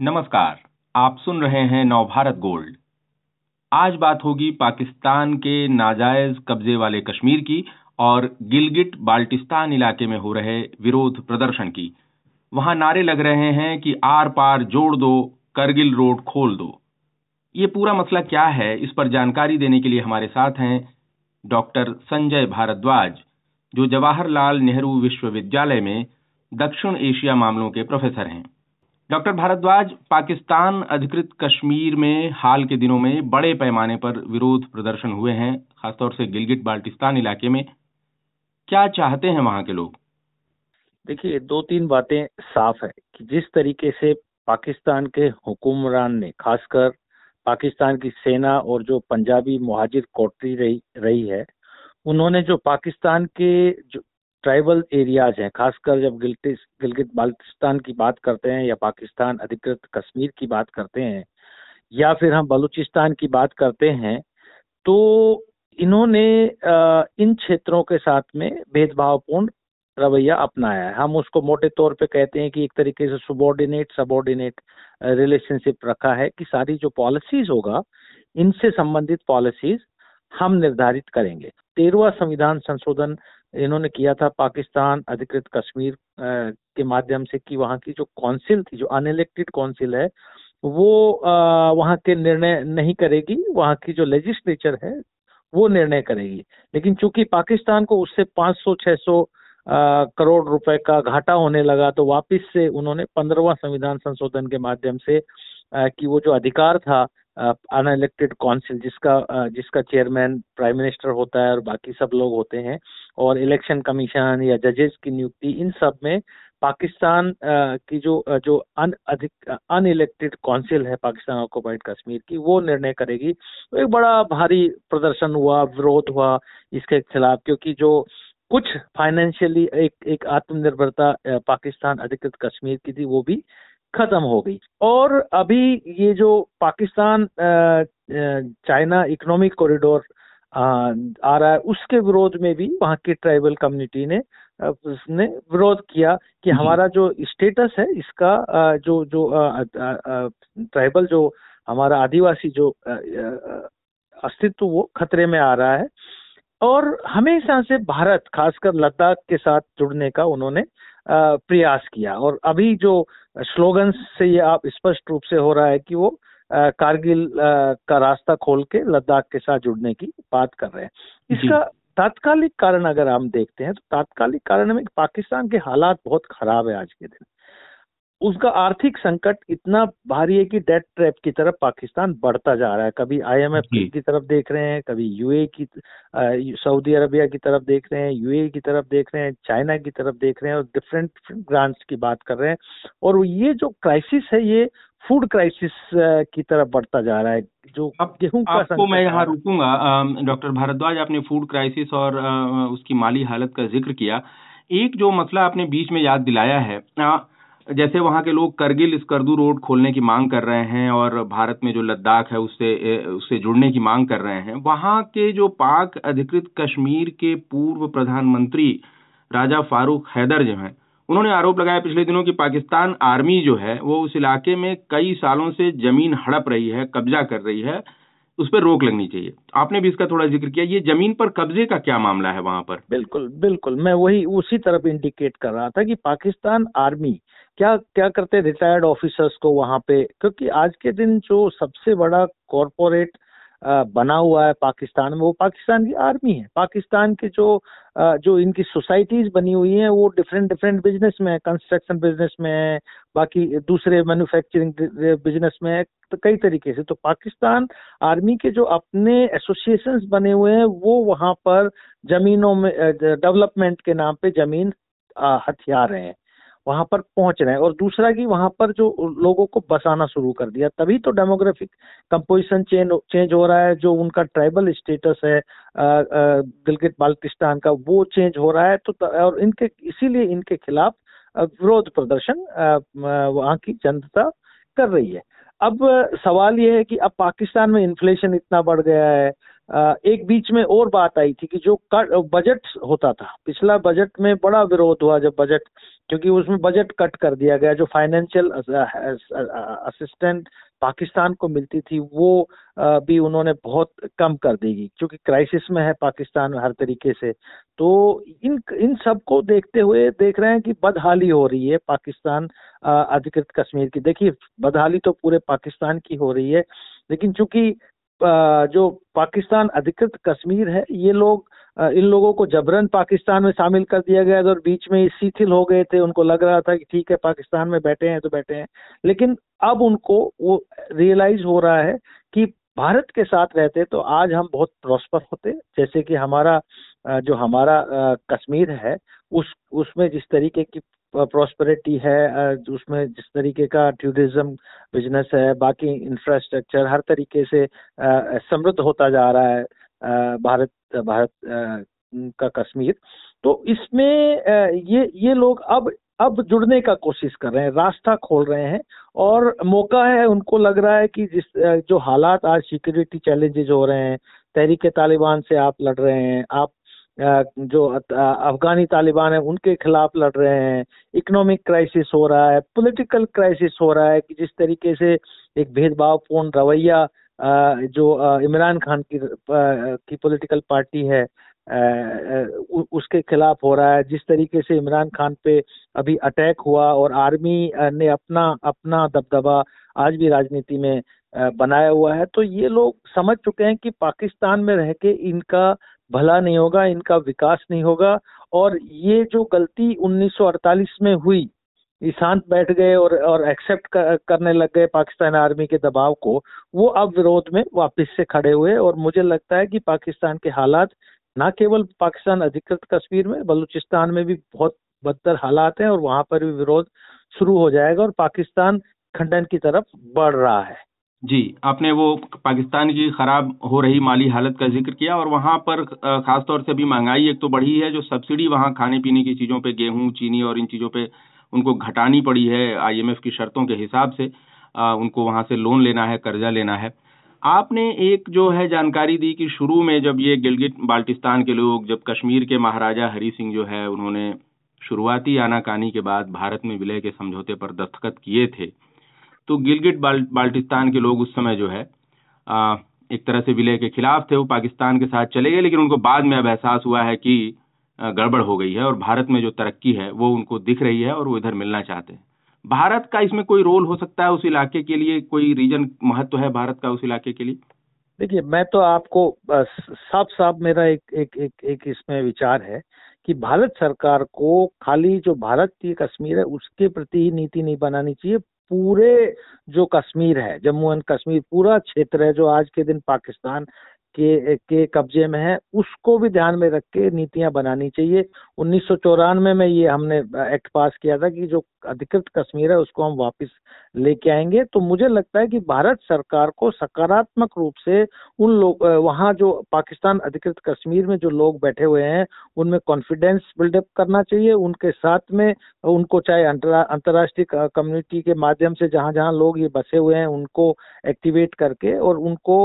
नमस्कार, आप सुन रहे हैं नवभारत गोल्ड। आज बात होगी पाकिस्तान के नाजायज कब्जे वाले कश्मीर की और गिलगिट बाल्टिस्तान इलाके में हो रहे विरोध प्रदर्शन की। वहाँ नारे लग रहे हैं कि आर पार जोड़ दो, करगिल रोड खोल दो। ये पूरा मसला क्या है, इस पर जानकारी देने के लिए हमारे साथ हैं डॉक्टर संजय भारद्वाज, जो जवाहरलाल नेहरू विश्वविद्यालय में दक्षिण एशिया मामलों के प्रोफेसर हैं। डॉक्टर भारद्वाज, पाकिस्तान अधिकृत कश्मीर में हाल के दिनों में बड़े पैमाने पर विरोध प्रदर्शन हुए हैं, खासतौर से गिलगिट बाल्टिस्तान इलाके में। क्या चाहते हैं वहाँ के लोग? देखिए दो तीन बातें साफ़ है कि जिस तरीके से पाकिस्तान के हुक्मरान ने, खासकर पाकिस्तान की सेना और जो पंजाबी मुहाजिर कोटरी रही रही है, उन्होंने जो पाकिस्तान के जो ट्राइबल एरियाज़ हैं, खासकर जब गिलटिस गिलगित बाल्टिस्तान की बात करते हैं या पाकिस्तान अधिकृत कश्मीर की बात करते हैं, या फिर हम बलूचिस्तान की बात करते हैं तो इन्होंने इन क्षेत्रों के साथ में भेदभावपूर्ण रवैया अपनाया है। हम उसको मोटे तौर पे कहते हैं कि एक तरीके से सुबॉर्डिनेट सबॉर्डिनेट रिलेशनशिप रखा है कि सारी जो पॉलिसीज़ होगा, इनसे संबंधित पॉलिसीज़ हम निर्धारित करेंगे। तेरहवा संविधान संशोधन इन्होंने किया था पाकिस्तान, अधिकृत कश्मीर के माध्यम से कि वहाँ की जो काउंसिल थी, जो अनइलेक्टेड काउंसिल है, वो वहाँ के निर्णय नहीं करेगी, वहाँ की जो लेजिस्लेचर है, वो निर्णय करेगी। लेकिन चूँकि पाकिस्तान को उससे 500-600 करोड़ रुपए का घाटा होने लगा तो वापस से उन्होंने पंद्रहवा संविधान संशोधन के माध्यम से कि वो जो अधिकार था अनइलेक्टेड काउंसिल जिसका जिसका चेयरमैन प्राइम मिनिस्टर होता है और बाकी सब लोग होते हैं और इलेक्शन कमीशन या जजेस की नियुक्ति, इन सब में पाकिस्तान की जो जो अन अधिक अनइलेक्टेड काउंसिल है पाकिस्तान ऑक्युपाइड कश्मीर की, वो निर्णय करेगी। तो एक बड़ा भारी प्रदर्शन हुआ, विरोध हुआ इसके खिलाफ क्योंकि जो कुछ फाइनेंशियली एक एक आत्मनिर्भरता पाकिस्तान अधिकृत कश्मीर की थी, वो भी खत्म हो गई। और अभी ये जो पाकिस्तान चाइना इकोनॉमिक कॉरिडोर आ रहा है उसके विरोध में भी वहाँ की ट्राइबल कम्युनिटी ने उसने विरोध किया कि हमारा जो स्टेटस है इसका जो जो ट्राइबल जो हमारा आदिवासी जो अस्तित्व वो खतरे में आ रहा है। और हमेशा से भारत खासकर लद्दाख के साथ जुड़ने का उन्होंने प्रयास किया। और अभी जो स्लोगन से ये आप स्पष्ट रूप से हो रहा है कि वो कारगिल का रास्ता खोल के लद्दाख के साथ जुड़ने की बात कर रहे हैं। इसका तात्कालिक कारण अगर हम देखते हैं तो तात्कालिक कारण में पाकिस्तान के हालात बहुत खराब है आज के दिन। उसका आर्थिक संकट इतना भारी है कि डेट ट्रैप की तरफ़ पाकिस्तान बढ़ता जा रहा है। कभी आईएमएफ की तरफ़ देख रहे हैं कभी यूए की सऊदी अरबिया की तरफ़ देख रहे हैं यूए की तरफ़ देख रहे हैं चाइना की तरफ़ देख रहे हैं और डिफरेंट ग्रांट्स की बात कर रहे हैं। और ये जो क्राइसिस है ये फ़ूड क्राइसिस की तरफ़ बढ़ता जा रहा है जो अब गेहूँ का आपको मैं यहाँ रुकूँगा। डॉक्टर भारद्वाज आपने फ़ूड क्राइसिस और उसकी माली हालत का ज़िक्र किया। एक जो मसला आपने बीच में याद दिलाया है जैसे वहाँ के लोग करगिल स्कर्दू रोड खोलने की मांग कर रहे हैं और भारत में जो लद्दाख है उससे उससे जुड़ने की मांग कर रहे हैं, वहाँ के जो पाक अधिकृत कश्मीर के पूर्व प्रधानमंत्री राजा फारूक हैदर जो हैं, उन्होंने आरोप लगाया पिछले दिनों कि पाकिस्तान आर्मी जो है, वो उस इलाके में कई सालों से ज़मीन हड़प रही है, कब्जा कर रही है, उस पर रोक लगनी चाहिए। आपने भी इसका थोड़ा ज़िक्र किया, ये ज़मीन पर कब्जे का क्या मामला है वहाँ पर? बिल्कुल बिल्कुल, मैं वही उसी तरफ़ इंडिकेट कर रहा था कि पाकिस्तान आर्मी क्या क्या करते रिटायर्ड ऑफिसर्स को वहाँ पे? क्योंकि आज के दिन जो सबसे बड़ा कॉरपोरेट बना हुआ है पाकिस्तान में, वो पाकिस्तान की आर्मी है। पाकिस्तान के जो जो इनकी सोसाइटीज बनी हुई हैं, वो डिफरेंट डिफरेंट बिज़नेस में है। कंस्ट्रक्शन बिज़नेस में है, बाकी दूसरे मैन्युफैक्चरिंग बिज़नेस में है तो कई तरीके से। तो पाकिस्तान आर्मी के जो अपने एसोसिएशंस बने हुए हैं, वो वहाँ पर जमीनों में डेवलपमेंट के नाम पे ज़मीन हथिया रहे हैं। वहाँ पर पहुँच रहे हैं। और दूसरा कि वहाँ पर जो लोगों को बसाना शुरू कर दिया। तभी तो डेमोग्राफिक कंपोजिशन चेंज चेंज हो रहा है, जो उनका ट्राइबल स्टेटस है गिलगित बाल्टिस्तान का, वो चेंज हो रहा है। तो और इनके, इसीलिए इनके खिलाफ विरोध प्रदर्शन वहाँ की जनता कर रही है। अब सवाल ये है कि अब पाकिस्तान में इन्फ्लेशन इतना बढ़ गया है एक बीच में और बात आई थी कि जो कट बजट होता था, पिछला बजट में बड़ा विरोध हुआ जब बजट क्योंकि उसमें बजट कट कर दिया गया, जो फाइनेंशियल असिस्टेंट पाकिस्तान को मिलती थी, वो भी उन्होंने बहुत कम कर देगी, क्योंकि क्राइसिस में है पाकिस्तान हर तरीके से। तो इन इन सबको देखते हुए देख रहे हैं कि बदहाली हो रही है पाकिस्तान अधिकृत कश्मीर की। देखिए, बदहाली तो पूरे पाकिस्तान की हो रही है, लेकिन चूँकि जो पाकिस्तान अधिकृत कश्मीर है, ये लोग इन लोगों को जबरन पाकिस्तान में शामिल कर दिया गया और बीच में शिथिल हो गए थे। उनको लग रहा था कि ठीक है, पाकिस्तान में बैठे हैं तो बैठे हैं। लेकिन अब उनको वो रियलाइज़ हो रहा है कि भारत के साथ रहते तो आज हम बहुत प्रॉस्पर होते। जैसे कि हमारा जो हमारा कश्मीर है, उस, उसमें जिस तरीके की प्रॉस्पेरिटी है उसमें जिस तरीके का टूरिज़्म बिज़नेस है, बाकी इंफ्रास्ट्रक्चर हर तरीके से समृद्ध होता जा रहा है भारत भारत का कश्मीर। तो इसमें ये ये लोग अब अब जुड़ने का कोशिश कर रहे हैं, रास्ता खोल रहे हैं और मौका है उनको लग रहा है कि जिस जो हालात आज सिक्योरिटी चैलेंजेस हो रहे हैं तहरीक तालिबान से आप लड़ रहे हैं, आप जो अफगानी तालिबान है, उनके खिलाफ लड़ रहे हैं। इकोनॉमिक क्राइसिस हो रहा है, पॉलिटिकल क्राइसिस हो रहा है कि जिस तरीके से एक भेदभावपूर्ण रवैया जो इमरान खान की की पॉलिटिकल पार्टी है उसके खिलाफ हो रहा है। जिस तरीके से इमरान खान पे अभी अटैक हुआ और आर्मी ने अपना अपना दबदबा आज भी राजनीति में बनाया हुआ है तो ये लोग समझ चुके हैं कि पाकिस्तान में रह के इनका भला नहीं होगा इनका विकास नहीं होगा। और ये जो गलती 1948 में हुई ईशांत बैठ गए और और एक्सेप्ट कर, करने लग गए पाकिस्तान आर्मी के दबाव को वो अब विरोध में वापस से खड़े हुए और मुझे लगता है कि पाकिस्तान के हालात न केवल पाकिस्तान अधिकृत कश्मीर में बलूचिस्तान में भी बहुत बदतर हालात हैं और वहाँ पर भी विरोध शुरू हो जाएगा और पाकिस्तान खंडन की तरफ़ बढ़ रहा है। जी आपने वो पाकिस्तान की खराब हो रही माली हालत का ज़िक्र किया और वहाँ पर खासतौर से अभी महँगाई एक तो बढ़ी है जो सब्सिडी वहाँ खाने पीने की चीज़ों पे गेहूँ चीनी और इन चीज़ों पे उनको घटानी पड़ी है आईएमएफ की शर्तों के हिसाब से। आ, उनको वहाँ से लोन लेना है कर्जा लेना है। आपने एक जो है जानकारी दी कि शुरू में जब ये गिलगित बाल्टिस्तान के लोग जब कश्मीर के महाराजा हरी सिंह जो है उन्होंने शुरुआती आनाकानी के बाद भारत में विलय के समझौते पर दस्तखत किए थे तो गिलगिट बाल, बाल्टिस्तान के लोग उस समय जो है आ, एक तरह से विलय के खिलाफ थे। वो पाकिस्तान के साथ चले गए लेकिन उनको बाद में अब एहसास हुआ है कि गड़बड़ हो गई है और भारत में जो तरक्की है वो उनको दिख रही है और वो इधर मिलना चाहते हैं। भारत का इसमें कोई रोल हो सकता है उस इलाके के लिए? कोई रीजन महत्व है भारत का उस इलाके के लिए? देखिए मैं तो आपको साफ़ साफ़ मेरा एक एक एक एक इसमें विचार है कि भारत सरकार को खाली जो भारत की कश्मीर है उसके प्रति ही नीति नहीं बनानी चाहिए। पूरे जो कश्मीर है, जम्मू एंड कश्मीर पूरा क्षेत्र है जो आज के दिन पाकिस्तान के के कब्जे में है, उसको भी ध्यान में रख के नीतियाँ बनानी चाहिए। उन्नीस चौरानवे में ये हमने एक्ट पास किया था कि जो अधिकृत कश्मीर है, उसको हम वापस लेके आएँगे। तो मुझे लगता है कि भारत सरकार को सकारात्मक रूप से उन लोग वहाँ जो पाकिस्तान अधिकृत कश्मीर में जो लोग बैठे हुए हैं, उनमें कॉन्फिडेंस बिल्डअप करना चाहिए। उनके साथ में, उनको चाहे अंतर्राष्ट्रीय कम्युनिटी के माध्यम से जहाँ जहाँ लोग ये बसे हुए हैं, उनको एक्टिवेट करके और उनको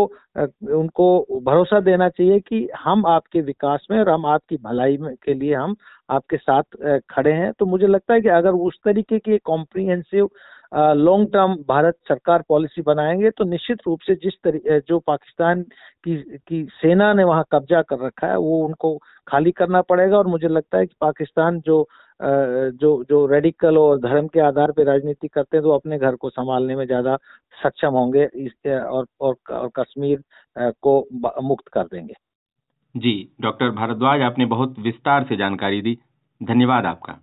उनको भरोसा देना चाहिए कि हम आपके विकास में और हम आपकी भलाई में के लिए हम आपके साथ खड़े हैं। तो मुझे लगता है कि अगर उस तरीके की कॉम्प्रीहेंसिव लॉन्ग टर्म भारत सरकार पॉलिसी बनाएँगे तो निश्चित रूप से जिस तरीके जो पाकिस्तान की की सेना ने वहाँ कब्जा कर रखा है वो उनको खाली करना पड़ेगा और मुझे लगता है कि पाकिस्तान जो जो जो रेडिकल और धर्म के आधार पर राजनीति करते हैं तो अपने घर को संभालने में ज़्यादा सक्षम होंगे इस और और, और कश्मीर को मुक्त कर देंगे। जी डॉक्टर भारद्वाज आपने बहुत विस्तार से जानकारी दी। धन्यवाद आपका।